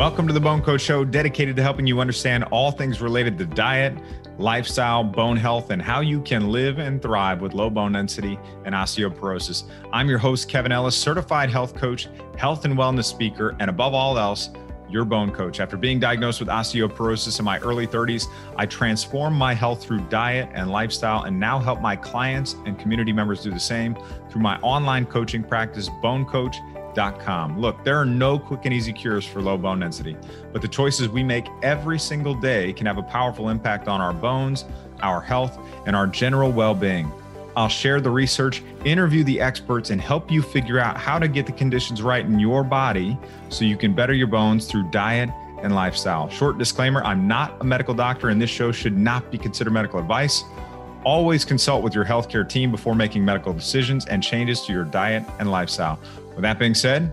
Welcome to the Bone Coach Show, dedicated to helping you understand all things related to diet, lifestyle, bone health, and how you can live and thrive with low bone density and osteoporosis. I'm your host, Kevin Ellis, certified health coach, health and wellness speaker, and above all else, your bone coach. After being diagnosed with osteoporosis in my early 30s, I transformed my health through diet and lifestyle and now help my clients and community members do the same through my online coaching practice, Bone Coach Look, there are no quick and easy cures for low bone density, but the choices we make every single day can have a powerful impact on our bones, our health, and our general well being. I'll share the research, interview the experts, and help you figure out how to get the conditions right in your body so you can better your bones through diet and lifestyle. Short disclaimer I'm not a medical doctor, and this show should not be considered medical advice. Always consult with your healthcare team before making medical decisions and changes to your diet and lifestyle. With that being said,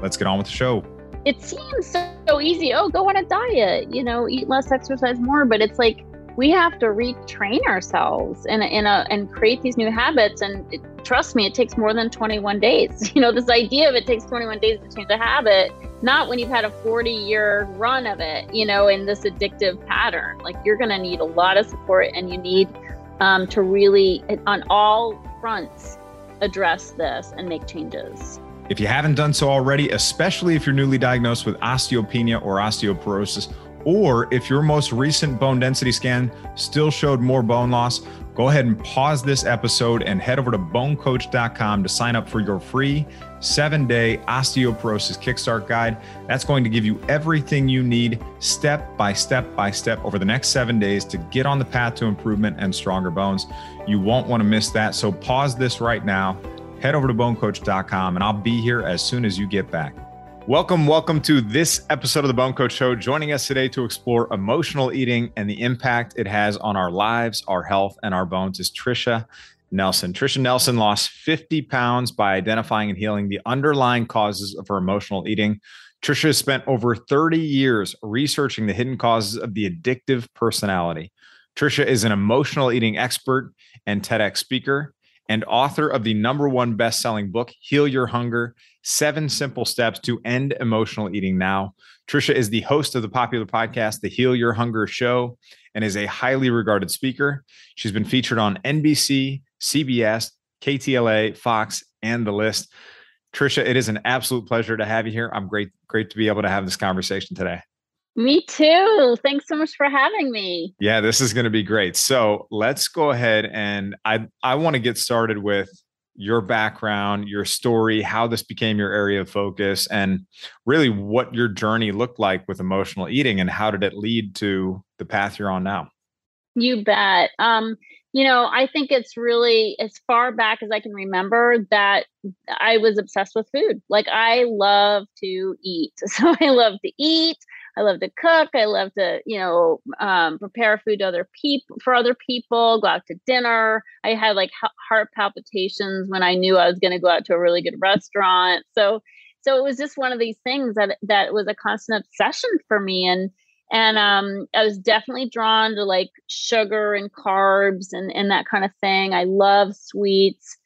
let's get on with the show. It seems so easy. Oh, go on a diet, you know, eat less, exercise more. But it's like we have to retrain ourselves and in a, and create these new habits. And it, trust me, it takes more than 21 days. You know, this idea of it takes 21 days to change a habit, not when you've had a 40 year run of it, you know, in this addictive pattern. Like you're going to need a lot of support and you need um, to really, on all fronts, address this and make changes. If you haven't done so already, especially if you're newly diagnosed with osteopenia or osteoporosis, or if your most recent bone density scan still showed more bone loss, go ahead and pause this episode and head over to bonecoach.com to sign up for your free seven day osteoporosis kickstart guide. That's going to give you everything you need step by step by step over the next seven days to get on the path to improvement and stronger bones. You won't want to miss that. So pause this right now, head over to bonecoach.com, and I'll be here as soon as you get back. Welcome, welcome to this episode of the Bone Coach Show. Joining us today to explore emotional eating and the impact it has on our lives, our health, and our bones is Tricia Nelson. Tricia Nelson lost 50 pounds by identifying and healing the underlying causes of her emotional eating. Tricia has spent over 30 years researching the hidden causes of the addictive personality. Tricia is an emotional eating expert and TEDx speaker and author of the number one best-selling book, Heal Your Hunger Seven Simple Steps to End Emotional Eating Now. Tricia is the host of the popular podcast, The Heal Your Hunger Show, and is a highly regarded speaker. She's been featured on NBC, CBS, KTLA, Fox, and the list. Tricia, it is an absolute pleasure to have you here. I'm great, great to be able to have this conversation today. Me too. Thanks so much for having me. Yeah, this is going to be great. So let's go ahead and I I want to get started with your background, your story, how this became your area of focus, and really what your journey looked like with emotional eating and how did it lead to the path you're on now? You bet. Um, you know, I think it's really as far back as I can remember that I was obsessed with food. Like I love to eat. So I love to eat. I love to cook. I love to, you know, um, prepare food to other people for other people. Go out to dinner. I had like heart palpitations when I knew I was going to go out to a really good restaurant. So, so it was just one of these things that that was a constant obsession for me. And and um, I was definitely drawn to like sugar and carbs and and that kind of thing. I love sweets.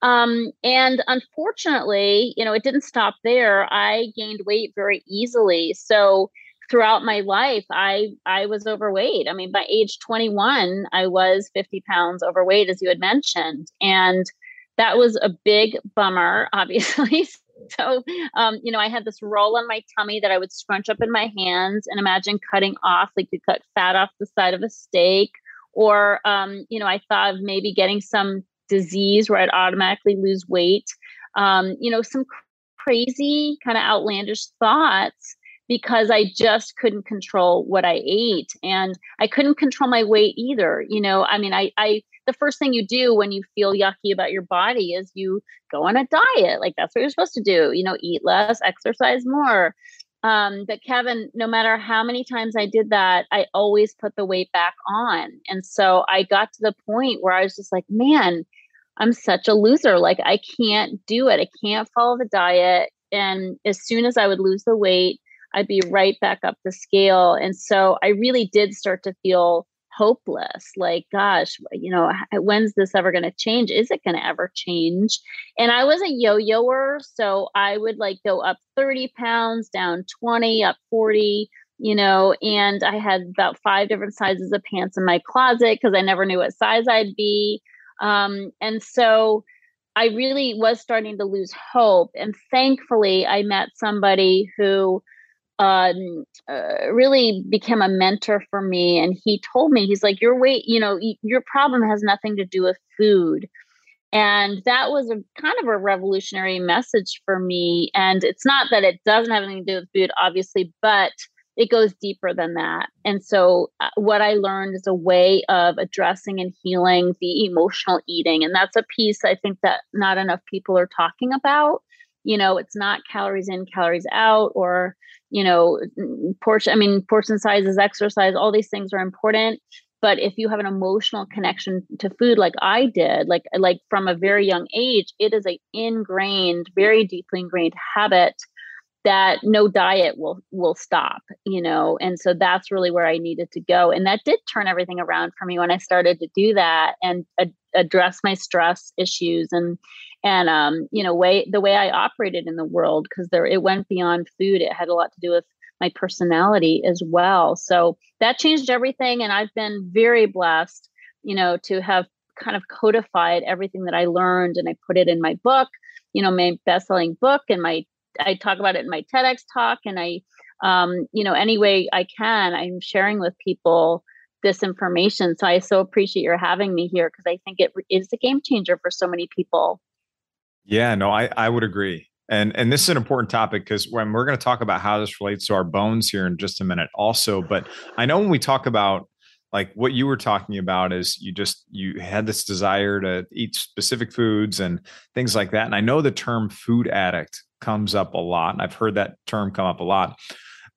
Um, and unfortunately, you know, it didn't stop there. I gained weight very easily. So throughout my life i i was overweight. I mean by age 21 i was 50 pounds overweight as you had mentioned and that was a big bummer obviously. So um, you know i had this roll on my tummy that i would scrunch up in my hands and imagine cutting off like you cut fat off the side of a steak or um, you know i thought of maybe getting some disease where i'd automatically lose weight. Um, you know some crazy kind of outlandish thoughts because I just couldn't control what I ate and I couldn't control my weight either. You know, I mean, I, I, the first thing you do when you feel yucky about your body is you go on a diet. Like that's what you're supposed to do, you know, eat less, exercise more. Um, but Kevin, no matter how many times I did that, I always put the weight back on. And so I got to the point where I was just like, man, I'm such a loser. Like I can't do it. I can't follow the diet. And as soon as I would lose the weight, I'd be right back up the scale. And so I really did start to feel hopeless like gosh you know when's this ever going to change? Is it going to ever change? And i was a yo-yoer so i would like go up 30 pounds down 20 up 40 you know and i had about five different sizes of pants in my closet because i never knew what size i'd be. Um, and so i really was starting to lose hope and thankfully i met somebody who um, uh, really became a mentor for me. And he told me, he's like, your weight, you know, your problem has nothing to do with food. And that was a kind of a revolutionary message for me. And it's not that it doesn't have anything to do with food, obviously, but it goes deeper than that. And so, uh, what I learned is a way of addressing and healing the emotional eating. And that's a piece I think that not enough people are talking about. You know, it's not calories in, calories out, or you know, portion, I mean, portion sizes, exercise, all these things are important. But if you have an emotional connection to food like I did, like like from a very young age, it is a ingrained, very deeply ingrained habit that no diet will will stop you know? And so that's really where i needed to go. And that did turn everything around for me when i started to do that. And ad- address my stress issues and and um, you know way the way i operated in the world because there it went beyond food. It had a lot to do with my personality as well. So that changed everything and i've been very blessed you know to have kind of codified everything that i learned and i put it in my book you know my best-selling book and my i talk about it in my tedx talk and i um, you know any way i can i'm sharing with people this information so i so appreciate your having me here because i think it is a game changer for so many people yeah, no, I, I would agree. And and this is an important topic because when we're going to talk about how this relates to our bones here in just a minute also, but I know when we talk about like what you were talking about is you just you had this desire to eat specific foods and things like that. And I know the term food addict comes up a lot. And I've heard that term come up a lot.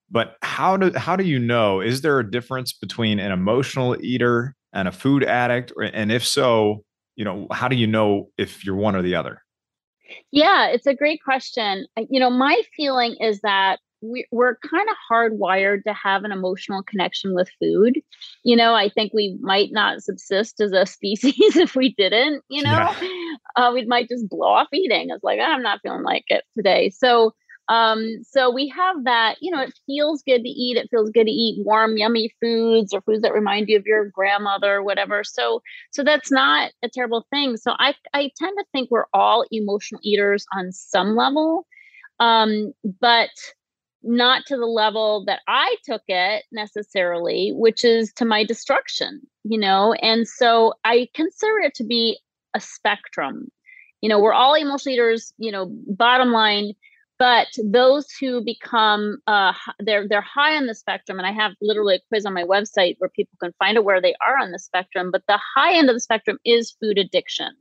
But how do how do you know? Is there a difference between an emotional eater and a food addict? And if so, you know, how do you know if you're one or the other? Yeah, it's a great question. You know, my feeling is that we, we're kind of hardwired to have an emotional connection with food. You know, I think we might not subsist as a species if we didn't, you know, yeah. uh, we might just blow off eating. It's like, I'm not feeling like it today. So, um, so we have that, you know, it feels good to eat. It feels good to eat warm, yummy foods or foods that remind you of your grandmother or whatever. So, so that's not a terrible thing. So I, I tend to think we're all emotional eaters on some level, um, but not to the level that I took it necessarily, which is to my destruction, you know? And so I consider it to be a spectrum. You know, we're all emotional eaters, you know, bottom line but those who become uh, they're they're high on the spectrum and i have literally a quiz on my website where people can find out where they are on the spectrum but the high end of the spectrum is food addiction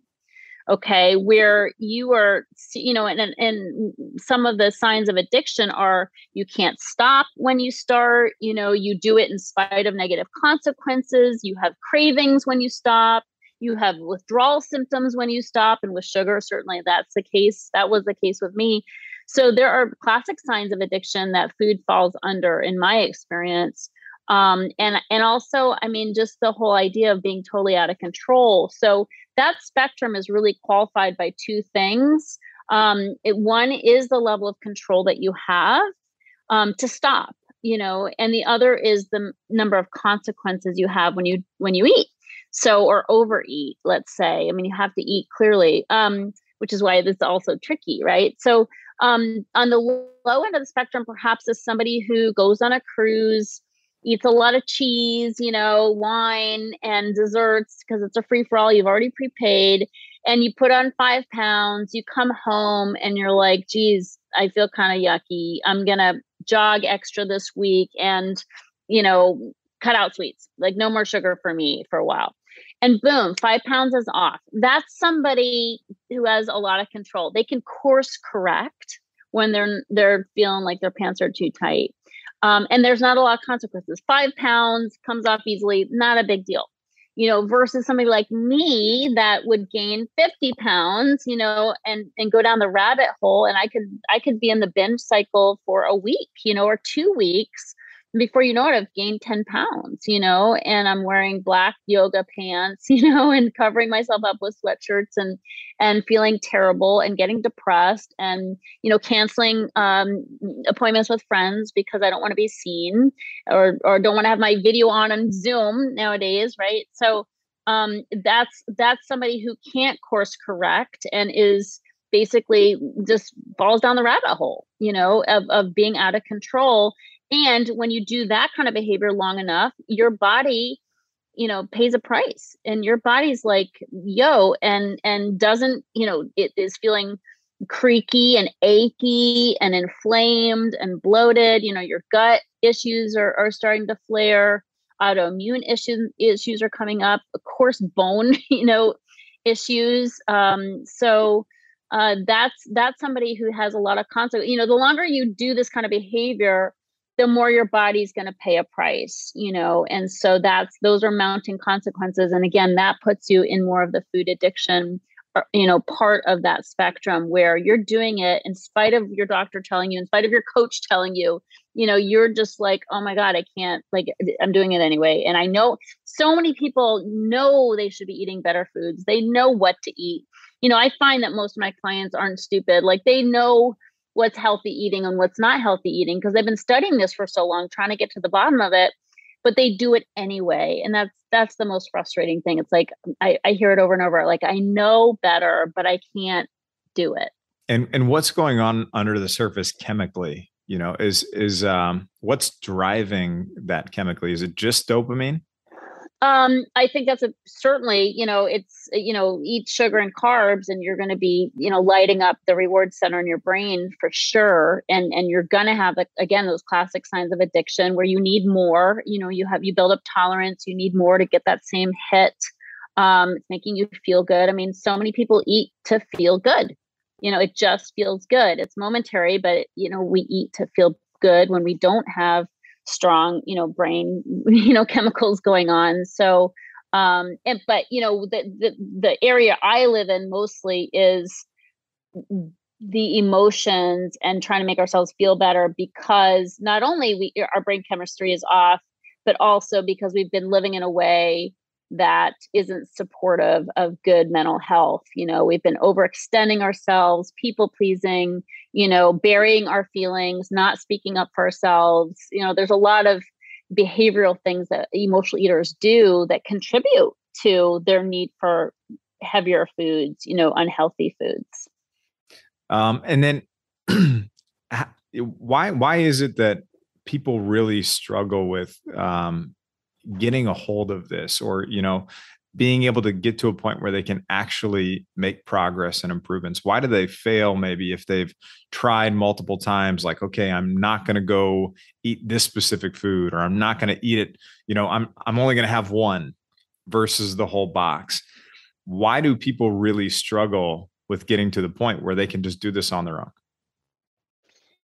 okay? Where you are you know and, and some of the signs of addiction are you can't stop when you start you know you do it in spite of negative consequences you have cravings when you stop you have withdrawal symptoms when you stop and with sugar certainly that's the case that was the case with me so there are classic signs of addiction that food falls under, in my experience. Um, and and also, I mean, just the whole idea of being totally out of control. So that spectrum is really qualified by two things. Um, it, one is the level of control that you have um, to stop, you know, and the other is the number of consequences you have when you when you eat. So or overeat, let's say. I mean, you have to eat clearly, um, which is why this is also tricky, right? So um, on the low end of the spectrum, perhaps is somebody who goes on a cruise, eats a lot of cheese, you know, wine and desserts because it's a free for all. You've already prepaid and you put on five pounds. You come home and you're like, geez, I feel kind of yucky. I'm going to jog extra this week and, you know, cut out sweets, like no more sugar for me for a while and boom, five pounds is off. That's somebody who has a lot of control. They can course correct when they're they're feeling like their pants are too tight. Um, and there's not a lot of consequences. Five pounds comes off easily, not a big deal. You know, versus somebody like me that would gain 50 pounds, you know, and and go down the rabbit hole. And I could I could be in the binge cycle for a week, you know, or two weeks before you know it, I've gained 10 pounds, you know, and I'm wearing black yoga pants, you know, and covering myself up with sweatshirts and and feeling terrible and getting depressed and, you know, canceling um, appointments with friends because I don't want to be seen or or don't want to have my video on on Zoom nowadays, right? So um, that's that's somebody who can't course correct and is basically just falls down the rabbit hole, you know, of, of being out of control. And when you do that kind of behavior long enough, your body, you know, pays a price and your body's like, yo, and and doesn't, you know, it is feeling creaky and achy and inflamed and bloated. You know, your gut issues are, are starting to flare, autoimmune issues issues are coming up, of course, bone, you know, issues. Um, so uh, that's that's somebody who has a lot of consequence. You know, the longer you do this kind of behavior, the more your body's going to pay a price. You know, and so that's those are mounting consequences. And again, that puts you in more of the food addiction uh, you know part of that spectrum where you're doing it in spite of your doctor telling you in spite of your coach telling you you know you're just like oh my god i can't like i'm doing it anyway and i know so many people know they should be eating better foods they know what to eat you know i find that most of my clients aren't stupid like they know what's healthy eating and what's not healthy eating because they've been studying this for so long trying to get to the bottom of it but they do it anyway and that's that's the most frustrating thing. It's like I, I hear it over and over like i know better but i can't do it. And and what's going on under the surface chemically you know is is um what's driving that chemically? Is it just dopamine um, I think that's a certainly, you know, it's you know, eat sugar and carbs and you're going to be, you know, lighting up the reward center in your brain for sure. And and you're going to have again those classic signs of addiction where you need more, you know, you have you build up tolerance, you need more to get that same hit. Um, it's making you feel good. I mean, so many people eat to feel good. You know, it just feels good. It's momentary, but you know, we eat to feel good when we don't have strong you know brain you know chemicals going on so um and but you know the, the the area i live in mostly is the emotions and trying to make ourselves feel better because not only we our brain chemistry is off but also because we've been living in a way that isn't supportive of good mental health. You know, we've been overextending ourselves, people pleasing, you know, burying our feelings, not speaking up for ourselves. You know, there's a lot of behavioral things that emotional eaters do that contribute to their need for heavier foods, you know, unhealthy foods. Um, and then why why is it that people really struggle with um, getting a hold of this or you know being able to get to a point where they can actually make progress and improvements. Why do they fail maybe if they've tried multiple times like okay i'm not going to go eat this specific food or i'm not going to eat it you know i'm i'm only going to have one versus the whole box? Why do people really struggle with getting to the point where they can just do this on their own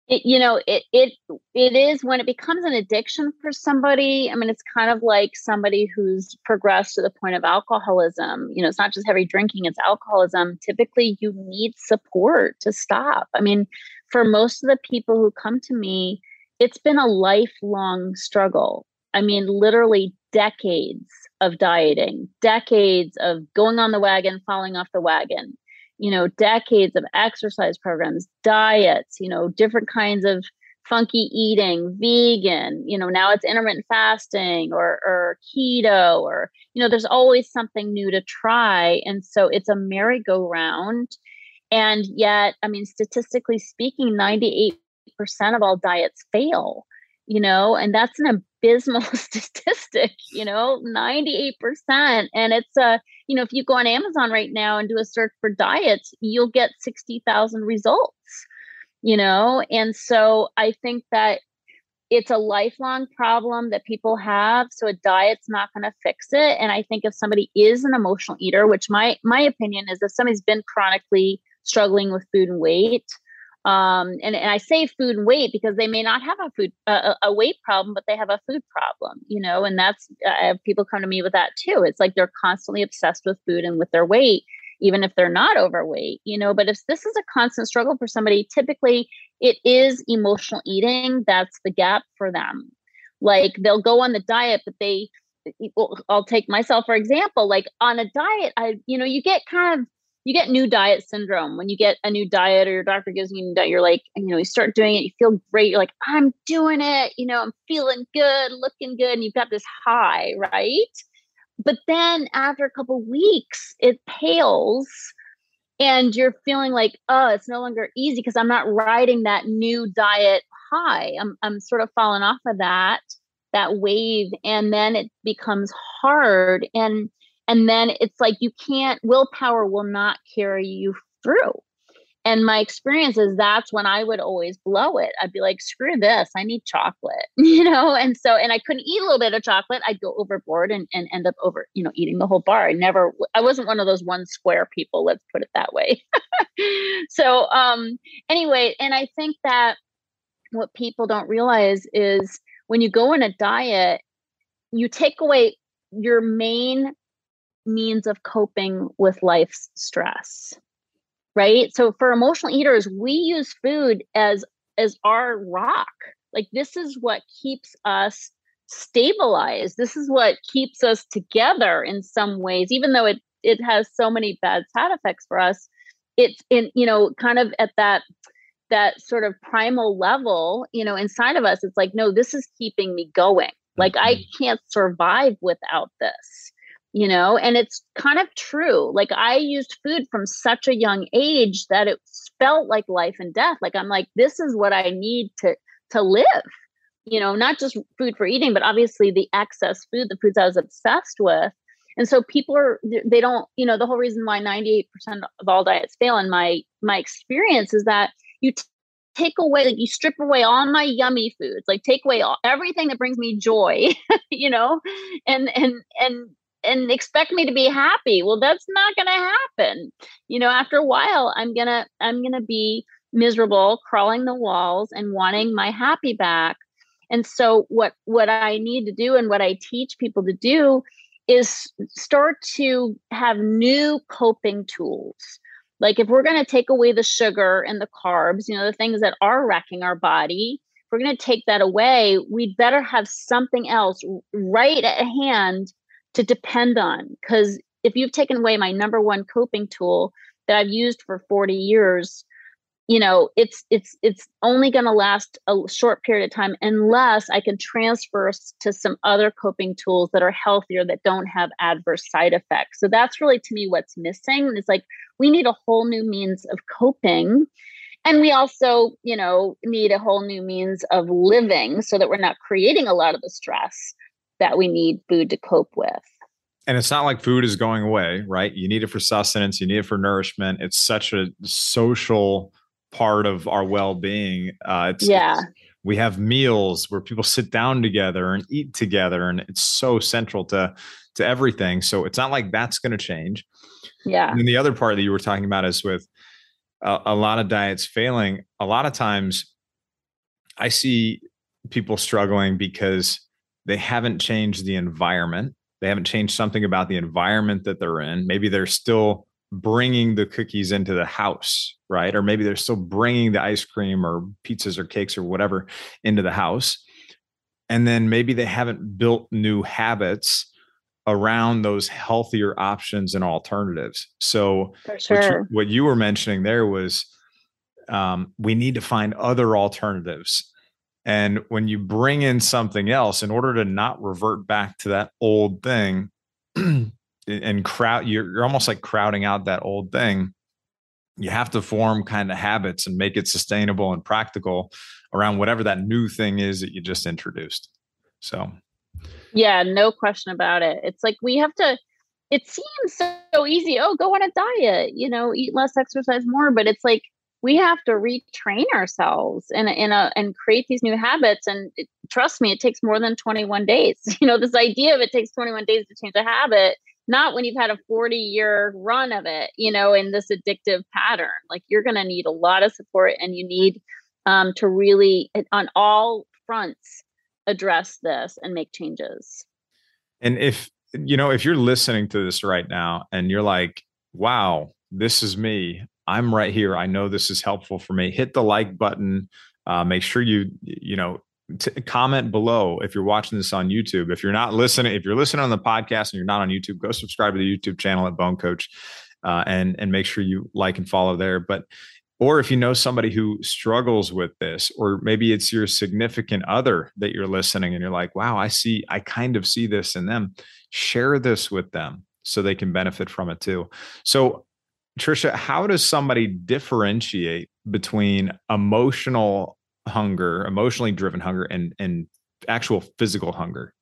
it, you know it it it is when it becomes an addiction for somebody i mean it's kind of like somebody who's progressed to the point of alcoholism you know it's not just heavy drinking it's alcoholism. Typically you need support to stop. I mean for most of the people who come to me it's been a lifelong struggle. I mean literally decades of dieting decades of going on the wagon falling off the wagon you know, decades of exercise programs, diets, you know, different kinds of funky eating, vegan, you know, now it's intermittent fasting or, or keto, or, you know, there's always something new to try. And so it's a merry-go-round. And yet, I mean, statistically speaking, 98% of all diets fail, you know, and that's an abysmal statistic, you know, 98%. And it's a, you know, if you go on Amazon right now and do a search for diets, you'll get 60,000 results, you know? And so I think that it's a lifelong problem that people have so a diet's not going to fix it and i think if somebody is an emotional eater which my my opinion is if somebody's been chronically struggling with food and weight um, and, and I say food and weight because they may not have a food uh, a weight problem, but they have a food problem, you know. And that's uh, people come to me with that too. It's like they're constantly obsessed with food and with their weight, even if they're not overweight, you know. But if this is a constant struggle for somebody, typically it is emotional eating that's the gap for them. like they'll go on the diet but they I'll take myself for example like on a diet I you know you get kind of you get new diet syndrome. When you get a new diet or your doctor gives you a new diet you're like you know you start doing it you feel great you're like i'm doing it you know i'm feeling good looking good and you've got this high right? But then after a couple weeks it pales and you're feeling like oh it's no longer easy because i'm not riding that new diet high. I'm, I'm sort of falling off of that that wave and then it becomes hard. And and then it's like you can't willpower will not carry you through and my experience is that's when I would always blow it. I'd be like, screw this, I need chocolate, you know? And so, and I couldn't eat a little bit of chocolate. I'd go overboard and, and end up over, you know, eating the whole bar. I never, I wasn't one of those one square people, let's put it that way. so, um, anyway, and I think that what people don't realize is when you go on a diet, you take away your main means of coping with life's stress right? So for emotional eaters we use food as as our rock. Like this is what keeps us stabilized. This is what keeps us together in some ways even though it it has so many bad side effects for us. It's in you know kind of at that that sort of primal level you know inside of us it's like no this is keeping me going. Like i mm-hmm. can't survive without this you know and it's kind of true like i used food from such a young age that it felt like life and death like i'm like this is what i need to to live you know not just food for eating but obviously the excess food the foods i was obsessed with. And so people are they don't you know the whole reason why 98% of all diets fail in my my experience is that you t- take away like you strip away all my yummy foods like take away all, everything that brings me joy you know? And and and and expect me to be happy. Well that's not going to happen. You know after a while i'm going to i'm going to be miserable crawling the walls and wanting my happy back. And so what what i need to do and what i teach people to do is start to have new coping tools. Like if we're going to take away the sugar and the carbs you know the things that are wrecking our body if we're going to take that away we'd better have something else right at hand to depend on because if you've taken away my number one coping tool that I've used for 40 years, you know, it's it's it's only going to last a short period of time unless I can transfer to some other coping tools that are healthier that don't have adverse side effects. So that's really to me what's missing. It's like we need a whole new means of coping. And we also, you know, need a whole new means of living so that we're not creating a lot of the stress that we need food to cope with. And it's not like food is going away, right? You need it for sustenance, you need it for nourishment. It's such a social part of our well-being. Uh, it's, yeah. It's, we have meals where people sit down together and eat together, and it's so central to to everything. So it's not like that's going to change. Yeah. And the other part that you were talking about is with a, a lot of diets failing. A lot of times, I see people struggling because they haven't changed the environment. They haven't changed something about the environment that they're in. Maybe they're still bringing the cookies into the house, right? Or maybe they're still bringing the ice cream or pizzas or cakes or whatever into the house. And then maybe they haven't built new habits around those healthier options and alternatives. So, sure. what, you, what, you, were mentioning there was um, we need to find other alternatives and when you bring in something else, in order to not revert back to that old thing and crowd, you're, you're almost like crowding out that old thing. You have to form kind of habits and make it sustainable and practical around whatever that new thing is that you just introduced. So, yeah, no question about it. It's like we have to, it seems so easy. Oh, go on a diet, you know, eat less, exercise more. But it's like we have to retrain ourselves and in a and create these new habits and it, trust me it takes more than 21 days. You know this idea of it takes 21 days to change a habit not when you've had a 40 year run of it you know in this addictive pattern. Like you're going to need a lot of support and you need um, to really on all fronts address this and make changes. And if you know if you're listening to this right now and you're like wow this is me I'm right here. I know this is helpful for me. Hit the like button. Uh, make sure you you know t- comment below if you're watching this on YouTube. If you're not listening, if you're listening on the podcast and you're not on YouTube, go subscribe to the YouTube channel at Bone Coach, uh, and and make sure you like and follow there. But or if you know somebody who struggles with this, or maybe it's your significant other that you're listening and you're like, wow, I see, I kind of see this in them. Share this with them so they can benefit from it too. So, Tricia, how does somebody differentiate between emotional hunger, emotionally driven hunger, and and actual physical hunger?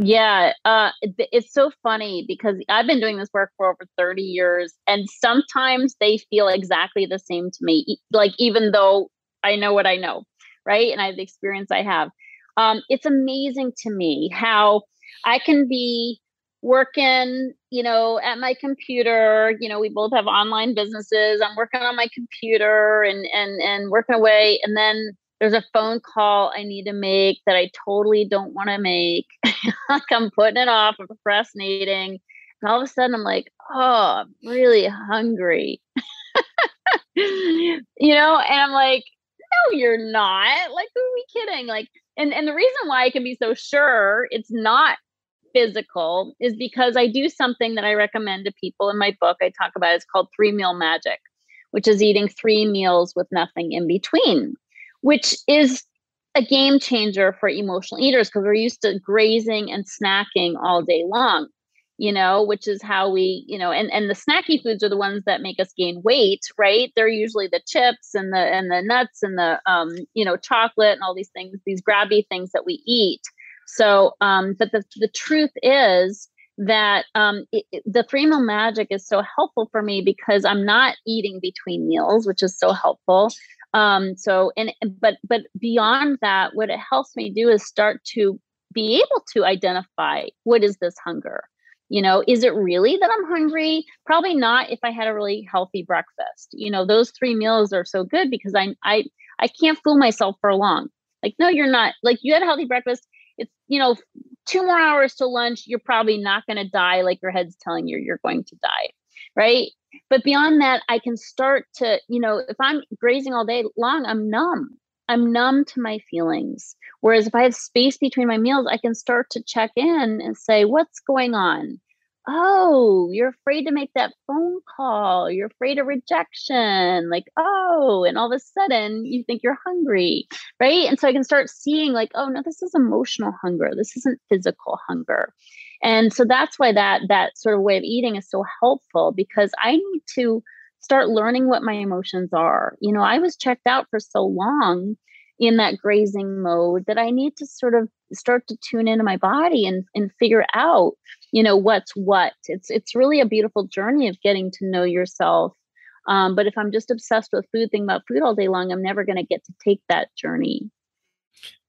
Yeah, uh, it's so funny because I've been doing this work for over 30 years, and sometimes they feel exactly the same to me, like even though I know what I know, right? And I have the experience I have. Um, it's amazing to me how I can be working, you know, at my computer. You know, we both have online businesses. I'm working on my computer and and and working away, and then there's a phone call I need to make that I totally don't want to make. like I'm putting it off, I'm procrastinating. And all of a sudden I'm like, oh, I'm really hungry. you know, and I'm like, no, you're not. Like, who are we kidding? Like, and, and the reason why I can be so sure it's not physical is because I do something that I recommend to people in my book. I talk about it's called three meal magic, which is eating three meals with nothing in between which is a game changer for emotional eaters because we're used to grazing and snacking all day long you know which is how we you know and and the snacky foods are the ones that make us gain weight right they're usually the chips and the and the nuts and the um you know chocolate and all these things these grabby things that we eat so um but the the truth is that um, it, the three meal magic is so helpful for me because I'm not eating between meals, which is so helpful. Um so and but but beyond that what it helps me do is start to be able to identify what is this hunger? You know is it really that i'm hungry? Probably not if i had a really healthy breakfast. You know those three meals are so good because i i i can't fool myself for long. Like no you're not. Like you had a healthy breakfast it's you know two more hours to lunch you're probably not going to die like your head's telling you you're going to die right but beyond that, I can start to, you know, if I'm grazing all day long, I'm numb. I'm numb to my feelings. Whereas if I have space between my meals, I can start to check in and say, what's going on? Oh, you're afraid to make that phone call. You're afraid of rejection. Like, oh, and all of a sudden you think you're hungry, right? And so I can start seeing, like, oh, no, this is emotional hunger. This isn't physical hunger and so that's why that that sort of way of eating is so helpful because i need to start learning what my emotions are you know i was checked out for so long in that grazing mode that i need to sort of start to tune into my body and and figure out you know what's what it's it's really a beautiful journey of getting to know yourself um, but if i'm just obsessed with food thinking about food all day long i'm never going to get to take that journey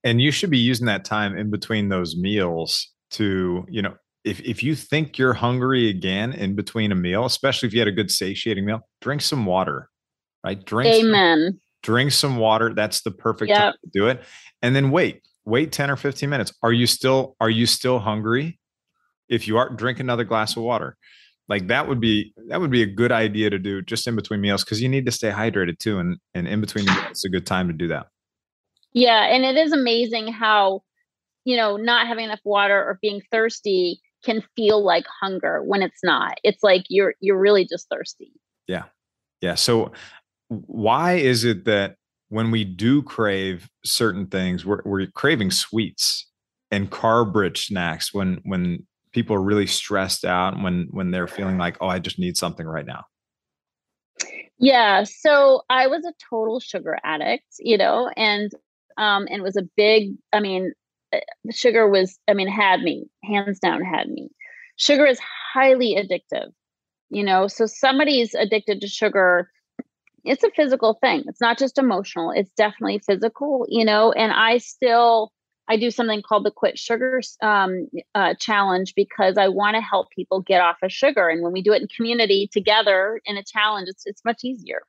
and you should be using that time in between those meals to, you know, if, if you think you're hungry again in between a meal, especially if you had a good satiating meal, drink some water, right? Drink Amen. Some, drink some water. That's the perfect yep. time to do it. And then wait, wait 10 or 15 minutes. Are you still, are you still hungry? If you are, drink another glass of water. Like that would be, that would be a good idea to do just in between meals because you need to stay hydrated too. And, and in between meals, it's a good time to do that. Yeah. And it is amazing how, you know, not having enough water or being thirsty can feel like hunger when it's not. It's like you're you're really just thirsty. Yeah. Yeah. So why is it that when we do crave certain things, we're we're craving sweets and carb rich snacks when when people are really stressed out when when they're feeling like, oh, I just need something right now? Yeah. So I was a total sugar addict, you know, and um, and was a big, I mean, uh, sugar was, I mean, had me, hands down, had me. Sugar is highly addictive, you know, so somebody's addicted to sugar. It's a physical thing. It's not just emotional. It's definitely physical, you know. And I still, I do something called the Quit Sugar um, uh, Challenge because I want to help people get off of sugar. And when we do it in community together in a challenge, it's it's much easier.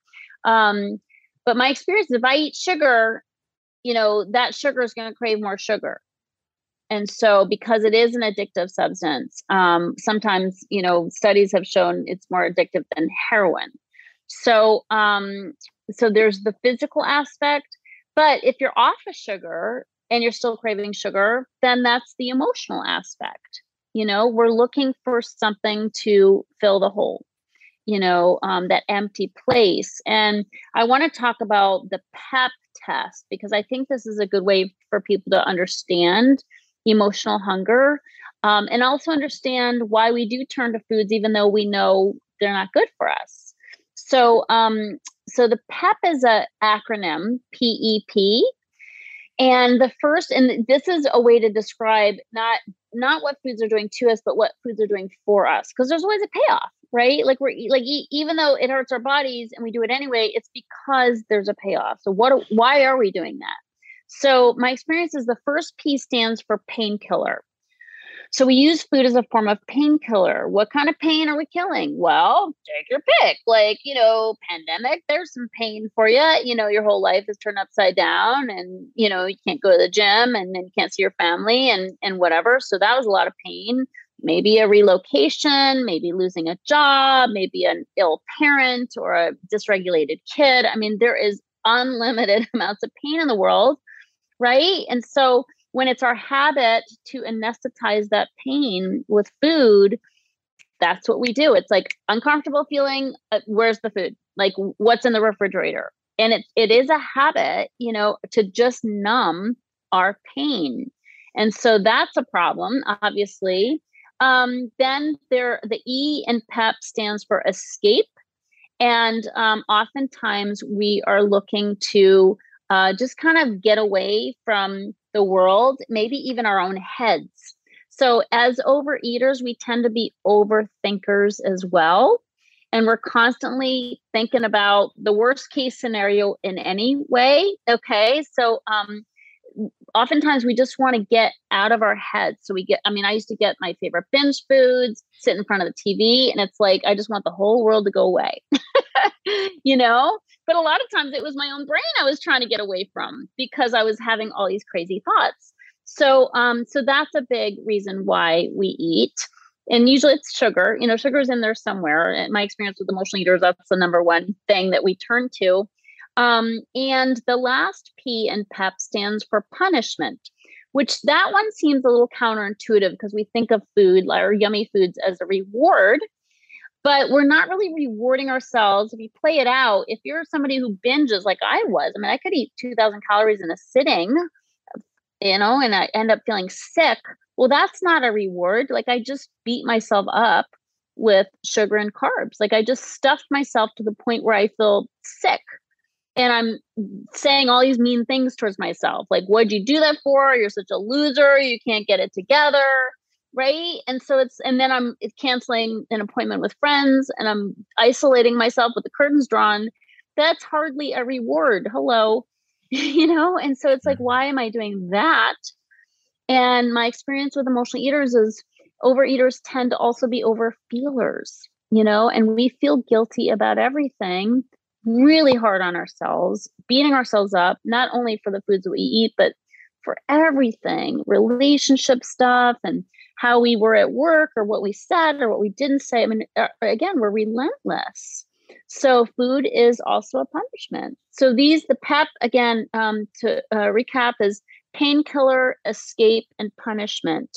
Um, but my experience, is if I eat sugar, you know, that sugar is going to crave more sugar and so because it is an addictive substance um, sometimes you know studies have shown it's more addictive than heroin so um, so there's the physical aspect but if you're off of sugar and you're still craving sugar, then that's the emotional aspect. You know, we're looking for something to fill the hole, you know, um, that empty place. And I want to talk about the PEP test because I think this is a good way for people to understand emotional hunger um, and also understand why we do turn to foods even though we know they're not good for us. So, um, so the PEP is a acronym, PEP, and the first, and this is a way to describe not not what foods are doing to us, but what foods are doing for us. Because there's always a payoff, right? Like we're like even though it hurts our bodies and we do it anyway, it's because there's a payoff. So what? Why are we doing that? So my experience is the first P stands for painkiller. So we use food as a form of painkiller. What kind of pain are we killing? Well, take your pick. Like, you know, pandemic, there's some pain for you. You know, your whole life is turned upside down and, you know, you can't go to the gym and then you can't see your family and and whatever. So that was a lot of pain. Maybe a relocation, maybe losing a job, maybe an ill parent or a dysregulated kid. I mean, there is unlimited amounts of pain in the world, right? And so when it's our habit to anesthetize that pain with food, that's what we do. It's like uncomfortable feeling. Uh, where's the food? Like what's in the refrigerator? And it it is a habit, you know, to just numb our pain. And so that's a problem, obviously. Um, then there, the E in PEP stands for escape, and um, oftentimes we are looking to uh, just kind of get away from the world, maybe even our own heads. So, as overeaters, we tend to be overthinkers as well. And we're constantly thinking about the worst case scenario in any way. Okay. So, um, oftentimes we just want to get out of our heads. So we get, I mean, I used to get my favorite binge foods, sit in front of the TV, and it's like, I just want the whole world to go away, you know? But a lot of times it was my own brain I was trying to get away from because I was having all these crazy thoughts. So um so that's a big reason why we eat. And usually it's sugar. You know, sugar's in there somewhere. In my experience with emotional eaters, that's the number one thing that we turn to. Um, and the last P in PEP stands for punishment, which that one seems a little counterintuitive because we think of food or yummy foods as a reward but we're not really rewarding ourselves. If you play it out, if you're somebody who binges like I was, I mean, I could eat 2,000 calories in a sitting, you know, and I end up feeling sick. Well, that's not a reward. Like I just beat myself up with sugar and carbs. Like I just stuffed myself to the point where I feel sick. And I'm saying all these mean things towards myself. Like, what'd you do that for? You're such a loser. You can't get it together right? And so it's and then i'm canceling an appointment with friends and i'm isolating myself with the curtains drawn. That's hardly a reward. Hello. You know? And so it's like mm-hmm. why am i doing that? And my experience with emotional eaters is overeaters tend to also be overfeelers you know? And we feel guilty about everything really hard on ourselves beating ourselves up not only for the foods that we eat but for everything relationship stuff and how we were at work or what we said or what we didn't say. I mean, uh, again, we're relentless. So food is also a punishment. So these, the PEP, again, um, to uh, recap, is painkiller, escape, and punishment.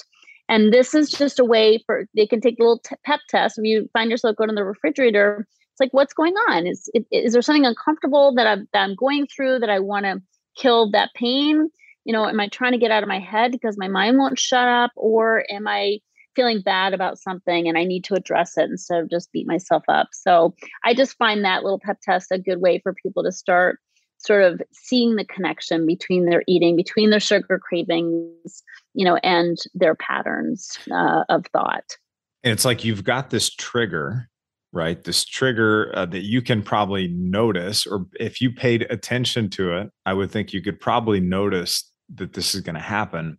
And this is just a way for they can take a little t- PEP test. If you find yourself going to the refrigerator, it's like, what's going on? Is is there something uncomfortable that I'm that I'm going through that I want to kill that pain? You know, am I trying to get out of my head because my mind won't shut up, or am I feeling bad about something and I need to address it instead of just beat myself up? So I just find that little pep test a good way for people to start sort of seeing the connection between their eating, between their sugar cravings, you know, and their patterns uh, of thought. And it's like you've got this trigger right? This trigger uh, that you can probably notice, or if you paid attention to it, I would think you could probably notice that this is going to happen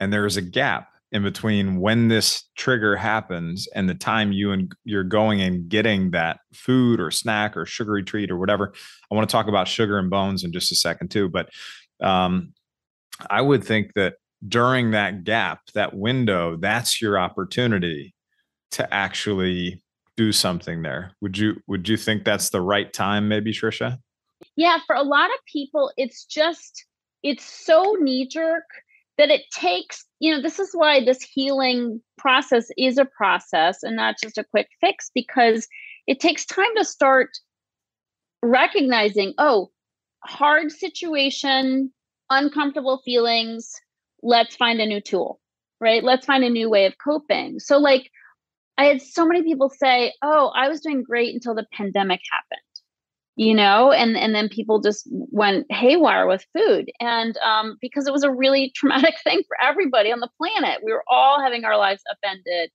and there is a gap in between when this trigger happens and the time you and you're going and getting that food or snack or sugary treat or whatever. I want to talk about sugar and bones in just a second too but um, i would think that during that gap that window that's your opportunity to actually do something there. Would you would you think that's the right time maybe tricia yeah for a lot of people it's just it's so knee jerk that it takes, you know, this is why this healing process is a process and not just a quick fix because it takes time to start recognizing, oh, hard situation, uncomfortable feelings, let's find a new tool, right? Let's find a new way of coping. So, like, I had so many people say, oh, I was doing great until the pandemic happened you know and and then people just went haywire with food. And um, because it was a really traumatic thing for everybody on the planet. We were all having our lives upended.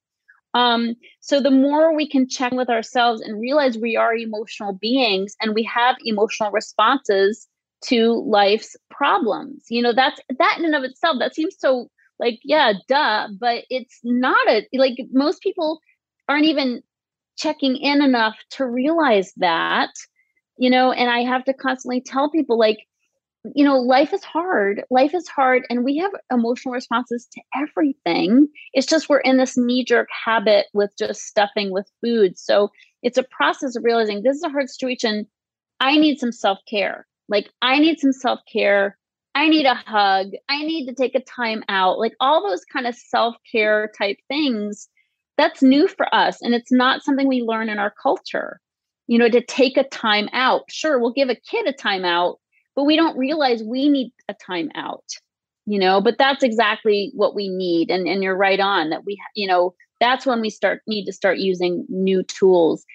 Um, so the more we can check with ourselves and realize we are emotional beings and we have emotional responses to life's problems. You know that's that in and of itself that seems so like yeah duh but it's not a like most people aren't even checking in enough to realize that you know and i have to constantly tell people like you know life is hard life is hard and we have emotional responses to everything. It's just we're in this knee jerk habit with just stuffing with food. So it's a process of realizing this is a hard situation. I need some self-care. Like i need some self-care. I need a hug. I need to take a time out. Like all those kind of self-care type things that's new for us and it's not something we learn in our culture you know, to take a time out. Sure, we'll give a kid a time out, but we don't realize we need a time out, you know, but that's exactly what we need. And, and you're right on that we, you know, that's when we start need to start using new tools.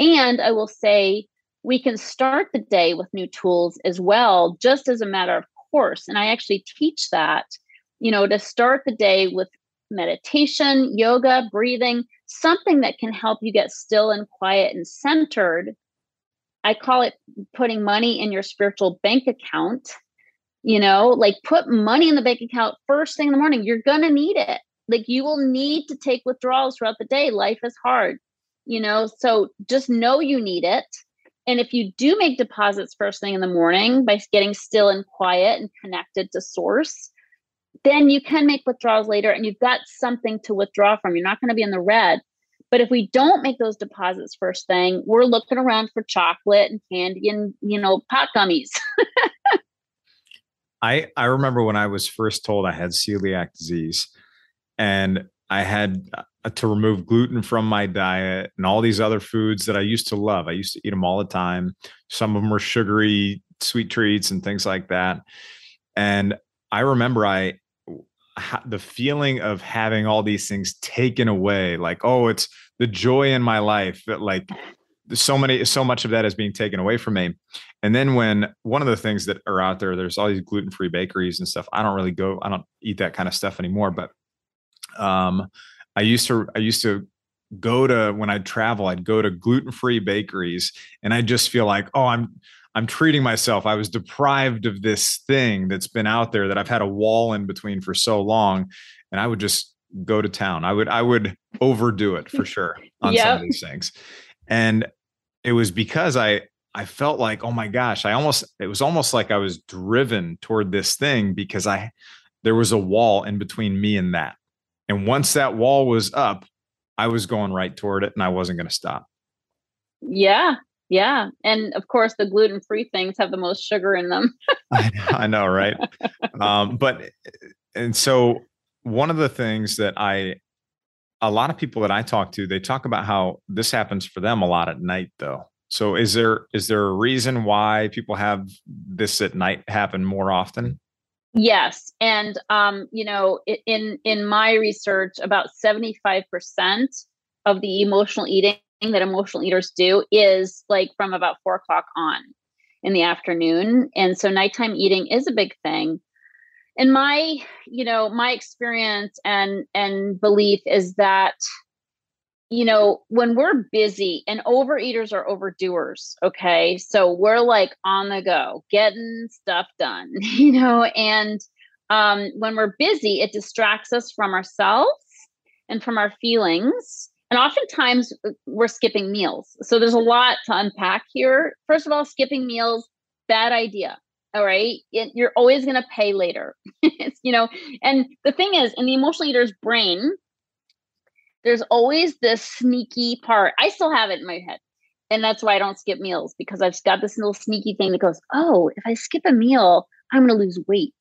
And I will say we can start the day with new tools as well, just as a matter of course. And I actually teach that, you know, to start the day with meditation, yoga, breathing, something that can help you get still and quiet and centered. I call it putting money in your spiritual bank account. You know, like put money in the bank account first thing in the morning. You're going to need it. Like you will need to take withdrawals throughout the day. Life is hard, you know, so just know you need it. And if you do make deposits first thing in the morning by getting still and quiet and connected to source, then you can make withdrawals later and you've got something to withdraw from. You're not going to be in the red. But if we don't make those deposits first thing, we're looking around for chocolate and candy and, you know, pot gummies. I I remember when I was first told I had celiac disease and I had uh, to remove gluten from my diet and all these other foods that I used to love. I used to eat them all the time. Some of them were sugary sweet treats and things like that. And I remember I the feeling of having all these things taken away like oh it's the joy in my life that like so many so much of that is being taken away from me. And then when one of the things that are out there there's all these gluten-free bakeries and stuff i don't really go i don't eat that kind of stuff anymore but um i used to i used to go to when i'd travel i'd go to gluten-free bakeries and i just feel like oh i'm I'm treating myself. I was deprived of this thing that's been out there that I've had a wall in between for so long. And I would just go to town. I would, I would overdo it for sure on yep. some of these things. And it was because I, I felt like, oh my gosh, I almost, it was almost like I was driven toward this thing because I, there was a wall in between me and that. And once that wall was up, I was going right toward it and I wasn't going to stop. Yeah. Yeah. And of course, the gluten free things have the most sugar in them. I, I, know, right? um, but, and so one of the things that I, a lot of people that I talk to, they talk about how this happens for them a lot at night, though. So is there is there a reason why people have this at night happen more often? Yes, and um, you know, in in my research, about seventy five percent of the emotional eating that emotional eaters do is like from about four o'clock on in the afternoon. And so nighttime eating is a big thing. And my, you know, my experience and and belief is that you know, when we're busy and overeaters are overdoers, okay? So we're like on the go, getting stuff done, you know, and um, when we're busy, it distracts us from ourselves and from our feelings and oftentimes uh, we're skipping meals. So there's a lot to unpack here. First of all, skipping meals, bad idea. All right. You're always going to pay later. you know, and the thing is, in the emotional eater's brain, there's always this sneaky part. I still have it in my head. And that's why I don't skip meals because I've got this little sneaky thing that goes, oh, if I skip a meal, I'm going to lose weight.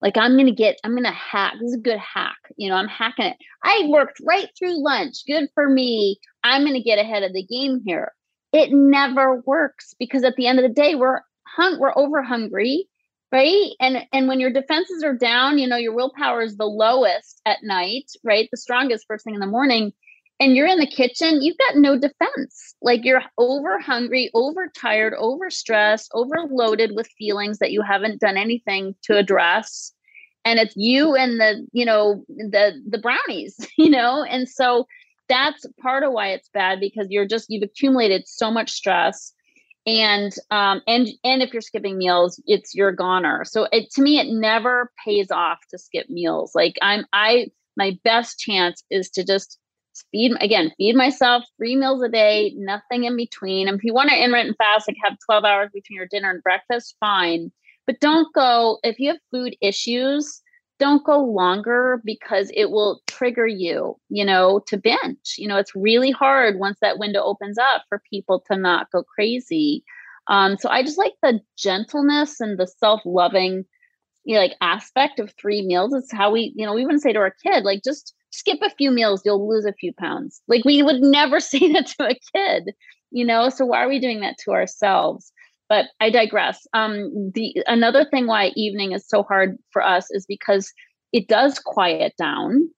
Like I'm to get, I'm to hack. This is a good hack. You know, I'm hacking it. I worked right through lunch. Good for me. I'm to get ahead of the game here. It never works because at the end of the day, we're hung, we're over hungry, right? And and when your defenses are down, you know, your willpower is the lowest at night, right? The strongest first thing in the morning and you're in the kitchen, you've got no defense. Like you're over hungry, over tired, over stressed, overloaded with feelings that you haven't done anything to address. And it's you and the, you know, the the brownies, you know? And so that's part of why it's bad because you're just you've accumulated so much stress and um and and if you're skipping meals it's your goner so it to me it never pays off to skip meals like i'm i my best chance is to just feed again feed myself three meals a day nothing in between. And if you want to intermittent fast like have 12 hours between your dinner and breakfast fine. But don't go if you have food issues don't go longer because it will trigger you you know to binge. You know it's really hard once that window opens up for people to not go crazy. Um, so i just like the gentleness and the self-loving you know, like aspect of three meals. It's how we you know we wouldn't say to our kid like just skip a few meals, you'll lose a few pounds. Like we would never say that to a kid, you know? So why are we doing that to ourselves? But I digress. Um, the another thing why evening is so hard for us is because it does quiet down,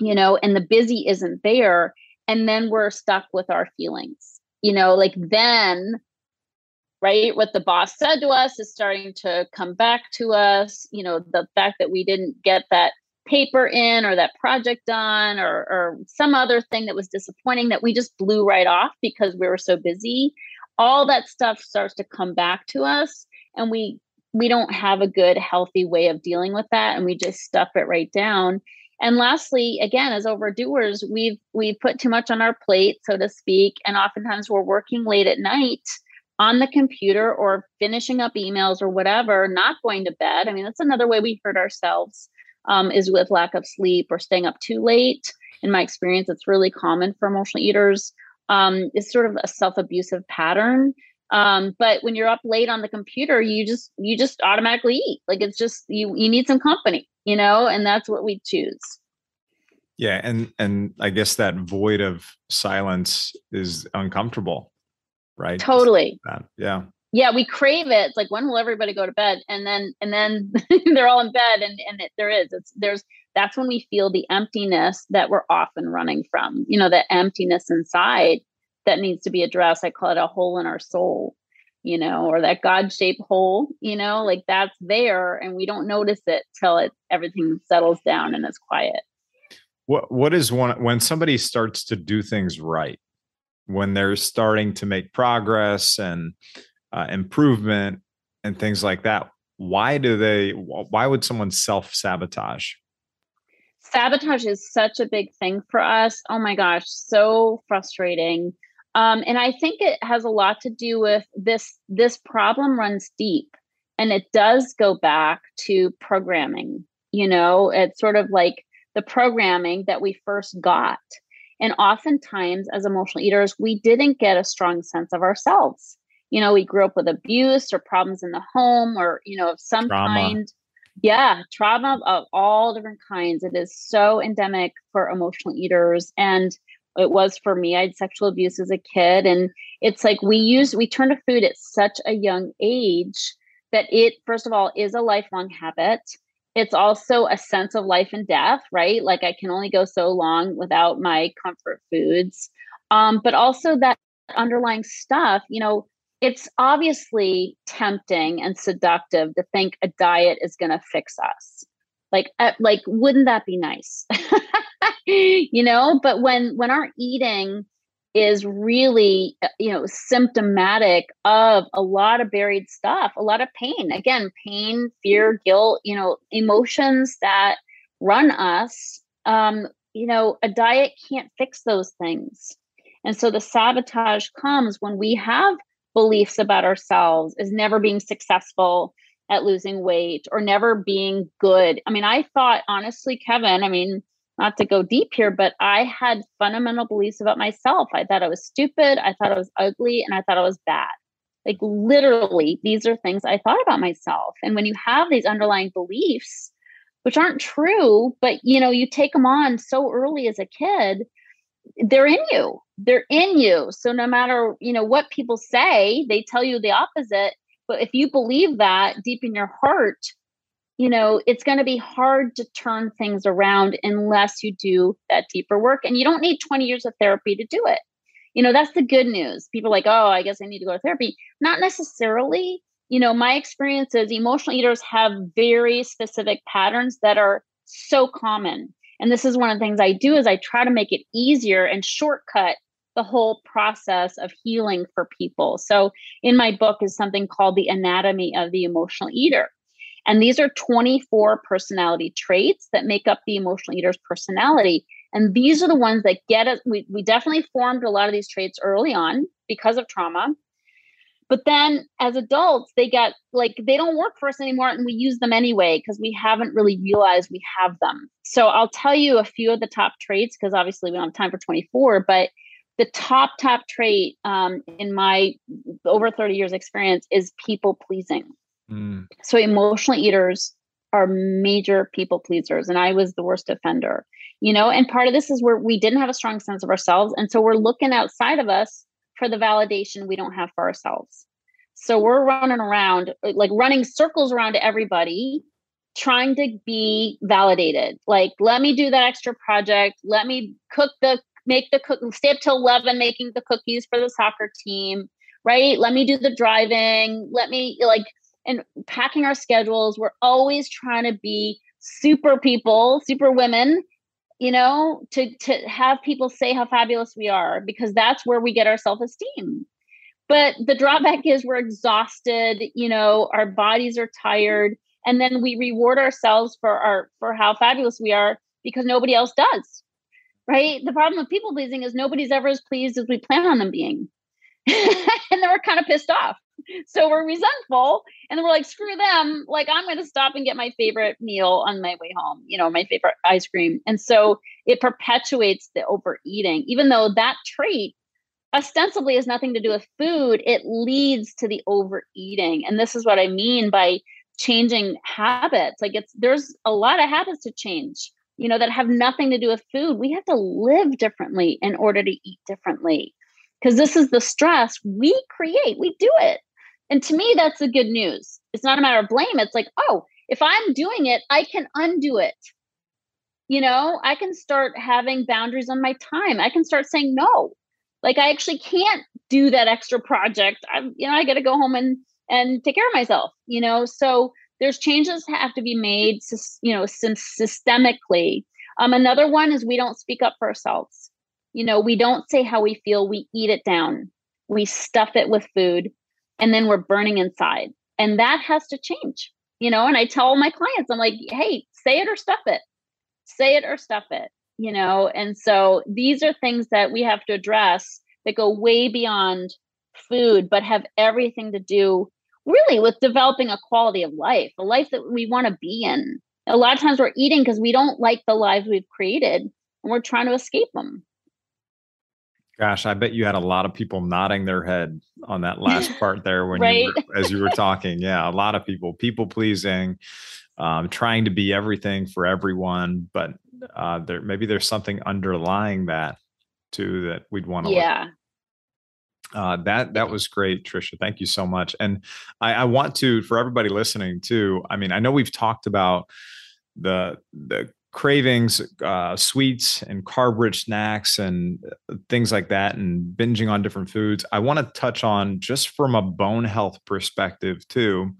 you know, and the busy isn't there. And then we're stuck with our feelings, you know, like then right what the boss said to us is starting to come back to us you know the fact that we didn't get that paper in or that project done or, or some other thing that was disappointing that we just blew right off because we were so busy. All that stuff starts to come back to us and we we don't have a good healthy way of dealing with that and we just stuff it right down. And lastly again as overdoers we've we've put too much on our plate so to speak and oftentimes we're working late at night on the computer or finishing up emails or whatever not going to bed. I mean that's another way we hurt ourselves um, is with lack of sleep or staying up too late. In my experience, it's really common for emotional eaters. Um, it's sort of a self-abusive pattern. Um, but when you're up late on the computer, you just you just automatically eat. Like it's just you you need some company, you know, and that's what we choose. Yeah, and and I guess that void of silence is uncomfortable, right? Totally. Yeah yeah we crave it it's like when will everybody go to bed? And then and then they're all in bed and and it, there is it's there's that's when we feel the emptiness that we're often running from you know the emptiness inside that needs to be addressed i call it a hole in our soul you know or that god-shaped hole you know like that's there and we don't notice it till it everything settles down and is quiet. What what is one when somebody starts to do things right when they're starting to make progress and uh, improvement and things like that why do they why would someone self sabotage sabotage is such a big thing for us. Oh my gosh so frustrating. Um, and i think it has a lot to do with this this problem runs deep and it does go back to programming you know? It's sort of like the programming that we first got. And oftentimes as emotional eaters we didn't get a strong sense of ourselves you know we grew up with abuse or problems in the home or you know of some trauma. kind. Yeah trauma of all different kinds. It is so endemic for emotional eaters and it was for me. I had sexual abuse as a kid and it's like we use we turn to food at such a young age that it first of all is a lifelong habit. It's also a sense of life and death right? Like i can only go so long without my comfort foods. Um, but also that underlying stuff you know it's obviously tempting and seductive to think a diet is going to fix us. Like uh, like wouldn't that be nice? You know but when when our eating is really uh, you know symptomatic of a lot of buried stuff a lot of pain again pain fear guilt you know emotions that run us um you know a diet can't fix those things. And so the sabotage comes when we have beliefs about ourselves is never being successful at losing weight or never being good. I mean, I thought honestly, Kevin, I mean, not to go deep here, but I had fundamental beliefs about myself. I thought I was stupid, I thought I was ugly, and I thought I was bad. Like literally, these are things I thought about myself. And when you have these underlying beliefs, which aren't true, but you know, you take them on so early as a kid, they're in you. They're in you. So no matter, you know, what people say, they tell you the opposite. But if you believe that deep in your heart, you know, it's going to be hard to turn things around unless you do that deeper work. And you don't need 20 years of therapy to do it. You know, that's the good news. People like, oh, I guess I need to go to therapy. Not necessarily. You know, my experience is emotional eaters have very specific patterns that are so common. And this is one of the things I do is I try to make it easier and shortcut the whole process of healing for people. So in my book is something called the anatomy of the emotional eater. And these are 24 personality traits that make up the emotional eater's personality. And these are the ones that get us. We, we definitely formed a lot of these traits early on because of trauma. But then as adults, they get like they don't work for us anymore and we use them anyway because we haven't really realized we have them. So I'll tell you a few of the top traits because obviously we don't have time for 24, but the top top trait um, in my over 30 years experience is people pleasing Mm. So emotional eaters are major people pleasers and I was the worst offender. You know, and part of this is where we didn't have a strong sense of ourselves and so we're looking outside of us for the validation we don't have for ourselves. So we're running around like running circles around everybody trying to be validated. Like let me do that extra project, let me cook the make the cook stay up till 11 making the cookies for the soccer team, right? Let me do the driving, let me like and packing our schedules. We're always trying to be super people, super women, you know, to to have people say how fabulous we are because that's where we get our self-esteem. But the drawback is we're exhausted, you know, our bodies are tired and then we reward ourselves for our for how fabulous we are because nobody else does. Right? The problem with people pleasing is nobody's ever as pleased as we plan on them being. and then we're kind of pissed off so we're resentful and we're like screw them. Like i'm going to stop and get my favorite meal on my way home you know my favorite ice cream. And so it perpetuates the overeating even though that trait ostensibly has nothing to do with food it leads to the overeating. And this is what i mean by changing habits. Like it's there's a lot of habits to change you know that have nothing to do with food. We have to live differently in order to eat differently because this is the stress we create. We do it and to me, that's the good news. It's not a matter of blame. It's like, oh, if I'm doing it, I can undo it. You know, I can start having boundaries on my time. I can start saying no. Like I actually can't do that extra project. I'm, you know, I got to go home and and take care of myself. You know, so there's changes have to be made. You know, systemically. Um, another one is we don't speak up for ourselves. You know, we don't say how we feel. We eat it down. We stuff it with food and then we're burning inside. And that has to change, you know. And I tell my clients, I'm like, hey, say it or stuff it, say it or stuff it, you know. And so these are things that we have to address that go way beyond food, but have everything to do really with developing a quality of life, a life that we want to be in. A lot of times we're eating because we don't like the lives we've created and we're trying to escape them. Gosh, I bet you had a lot of people nodding their head on that last part there when right? you were, as you were talking. Yeah, a lot of people, people pleasing, um, trying to be everything for everyone, but uh, there maybe there's something underlying that too that we'd want to. Yeah. Look. Uh, that that was great, Tricia. Thank you so much. And I, I want to, for everybody listening too. I mean, I know we've talked about the the cravings, uh, sweets and carb rich snacks and uh, things like that, and binging on different foods. I want to touch on just from a bone health perspective, too,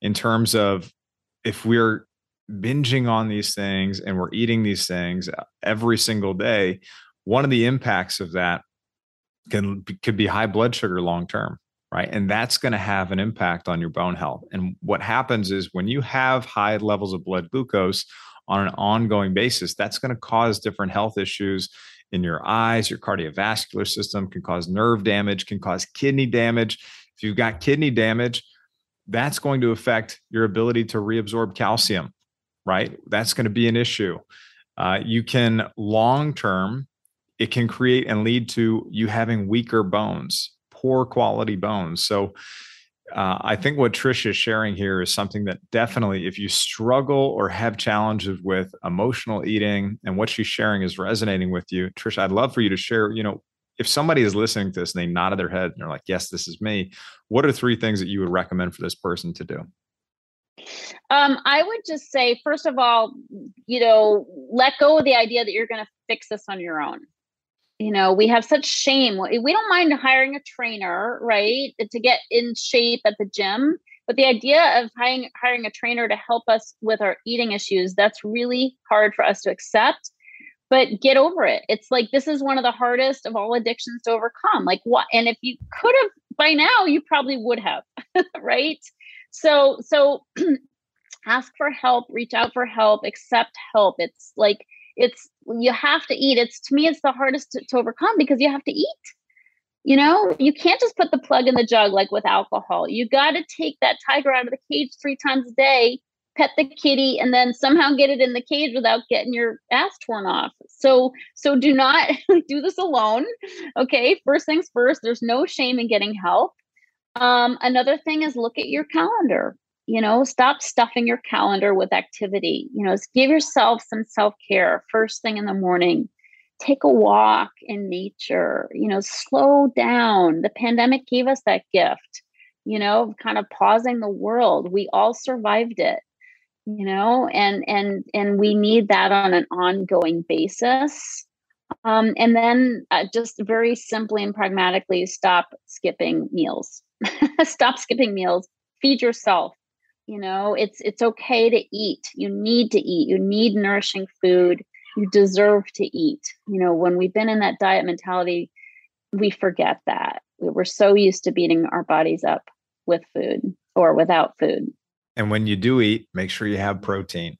in terms of if we're binging on these things and we're eating these things uh, every single day, one of the impacts of that can could be high blood sugar long term right and that's going to have an impact on your bone health and what happens is when you have high levels of blood glucose on an ongoing basis, that's going to cause different health issues in your eyes, your cardiovascular system, can cause nerve damage, can cause kidney damage. If you've got kidney damage, that's going to affect your ability to reabsorb calcium, right? That's going to be an issue. Uh, you can long term, it can create and lead to you having weaker bones, poor quality bones. So, Uh, I think what Tricia is sharing here is something that definitely, if you struggle or have challenges with emotional eating and what she's sharing is resonating with you, Tricia, I'd love for you to share, you know, if somebody is listening to this and they nodded their head and they're like, yes, this is me, what are three things that you would recommend for this person to do? Um, I would just say, first of all, you know, let go of the idea that you're going to fix this on your own. You know, we have such shame. We don't mind hiring a trainer, right, uh, to get in shape at the gym. But the idea of hiring, hiring a trainer to help us with our eating issues, that's really hard for us to accept but get over it. It's like this is one of the hardest of all addictions to overcome. Like what and if you could have by now you probably would have, right? So so ask for help, reach out for help, accept help. It's like it's you have to eat. It's to me it's the hardest to, to overcome because you have to eat. You know, you can't just put the plug in the jug like with alcohol. You got to take that tiger out of the cage 3 times a day pet the kitty and then somehow get it in the cage without getting your ass torn off so so do not do this alone okay first things first there's no shame in getting help um, another thing is look at your calendar you know stop stuffing your calendar with activity. You know give yourself some self-care first thing in the morning. Take a walk in nature. You know slow down. The pandemic gave us that gift you know kind of pausing the world. We all survived it you know and and and we need that on an ongoing basis. Um, and then uh, just very simply and pragmatically stop skipping meals. Stop skipping meals. Feed yourself you know it's it's okay to eat you need to eat you need nourishing food you deserve to eat you know when we've been in that diet mentality we forget that we're so used to beating our bodies up with food or without food and when you do eat, make sure you have protein.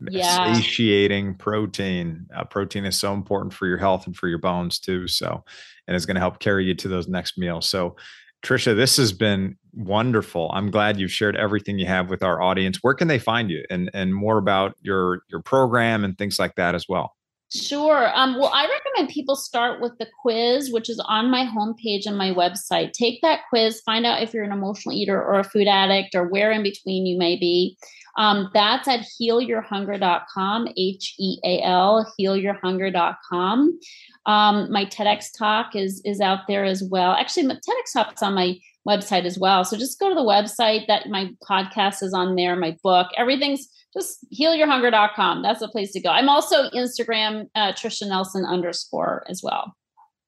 Yeah. Satiating protein. Uh, protein is so important for your health and for your bones too. So, and it's going to help carry you to those next meals. So, Tricia, this has been wonderful. I'm glad you've shared everything you have with our audience. Where can they find you and and more about your your program and things like that as well? Sure. Um, well, I recommend people start with the quiz, which is on my homepage and my website. Take that quiz, find out if you're an emotional eater or a food addict or where in between you may be. Um, that's at healyourhunger.com, H E A L, healyourhunger.com. Um, my TEDx talk is is out there as well. Actually, my TEDx talk's on my website as well. So just go to the website. That my podcast is on there. My book, everything's just healyourhunger.com. That's the place to go. I'm also Instagram, uh, Tricia Nelson underscore as well.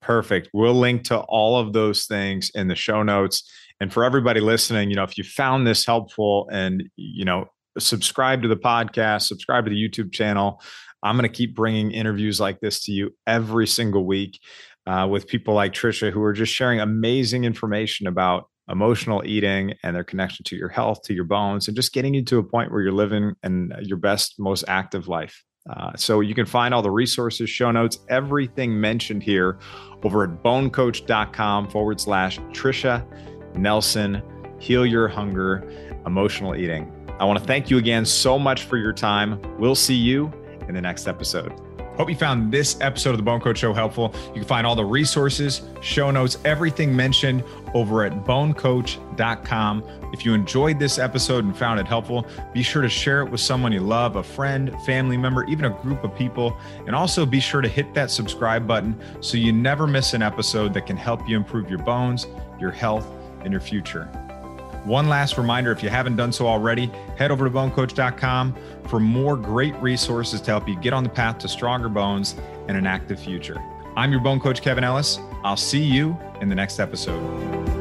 Perfect. We'll link to all of those things in the show notes. And for everybody listening, you know, if you found this helpful and, you know, subscribe to the podcast, subscribe to the YouTube channel. I'm going to keep bringing interviews like this to you every single week uh, with people like Tricia who are just sharing amazing information about emotional eating and their connection to your health, to your bones, and just getting you to a point where you're living and your best, most active life. Uh, so you can find all the resources, show notes, everything mentioned here over at bonecoach.com forward slash Tricia Nelson, heal your hunger, emotional eating. I want to thank you again so much for your time. We'll see you in the next episode. Hope you found this episode of the Bone Coach Show helpful. You can find all the resources, show notes, everything mentioned over at bonecoach.com. If you enjoyed this episode and found it helpful, be sure to share it with someone you love, a friend, family member, even a group of people. And also be sure to hit that subscribe button so you never miss an episode that can help you improve your bones, your health, and your future. One last reminder if you haven't done so already, head over to bonecoach.com for more great resources to help you get on the path to stronger bones and an active future. I'm your bone coach, Kevin Ellis. I'll see you in the next episode.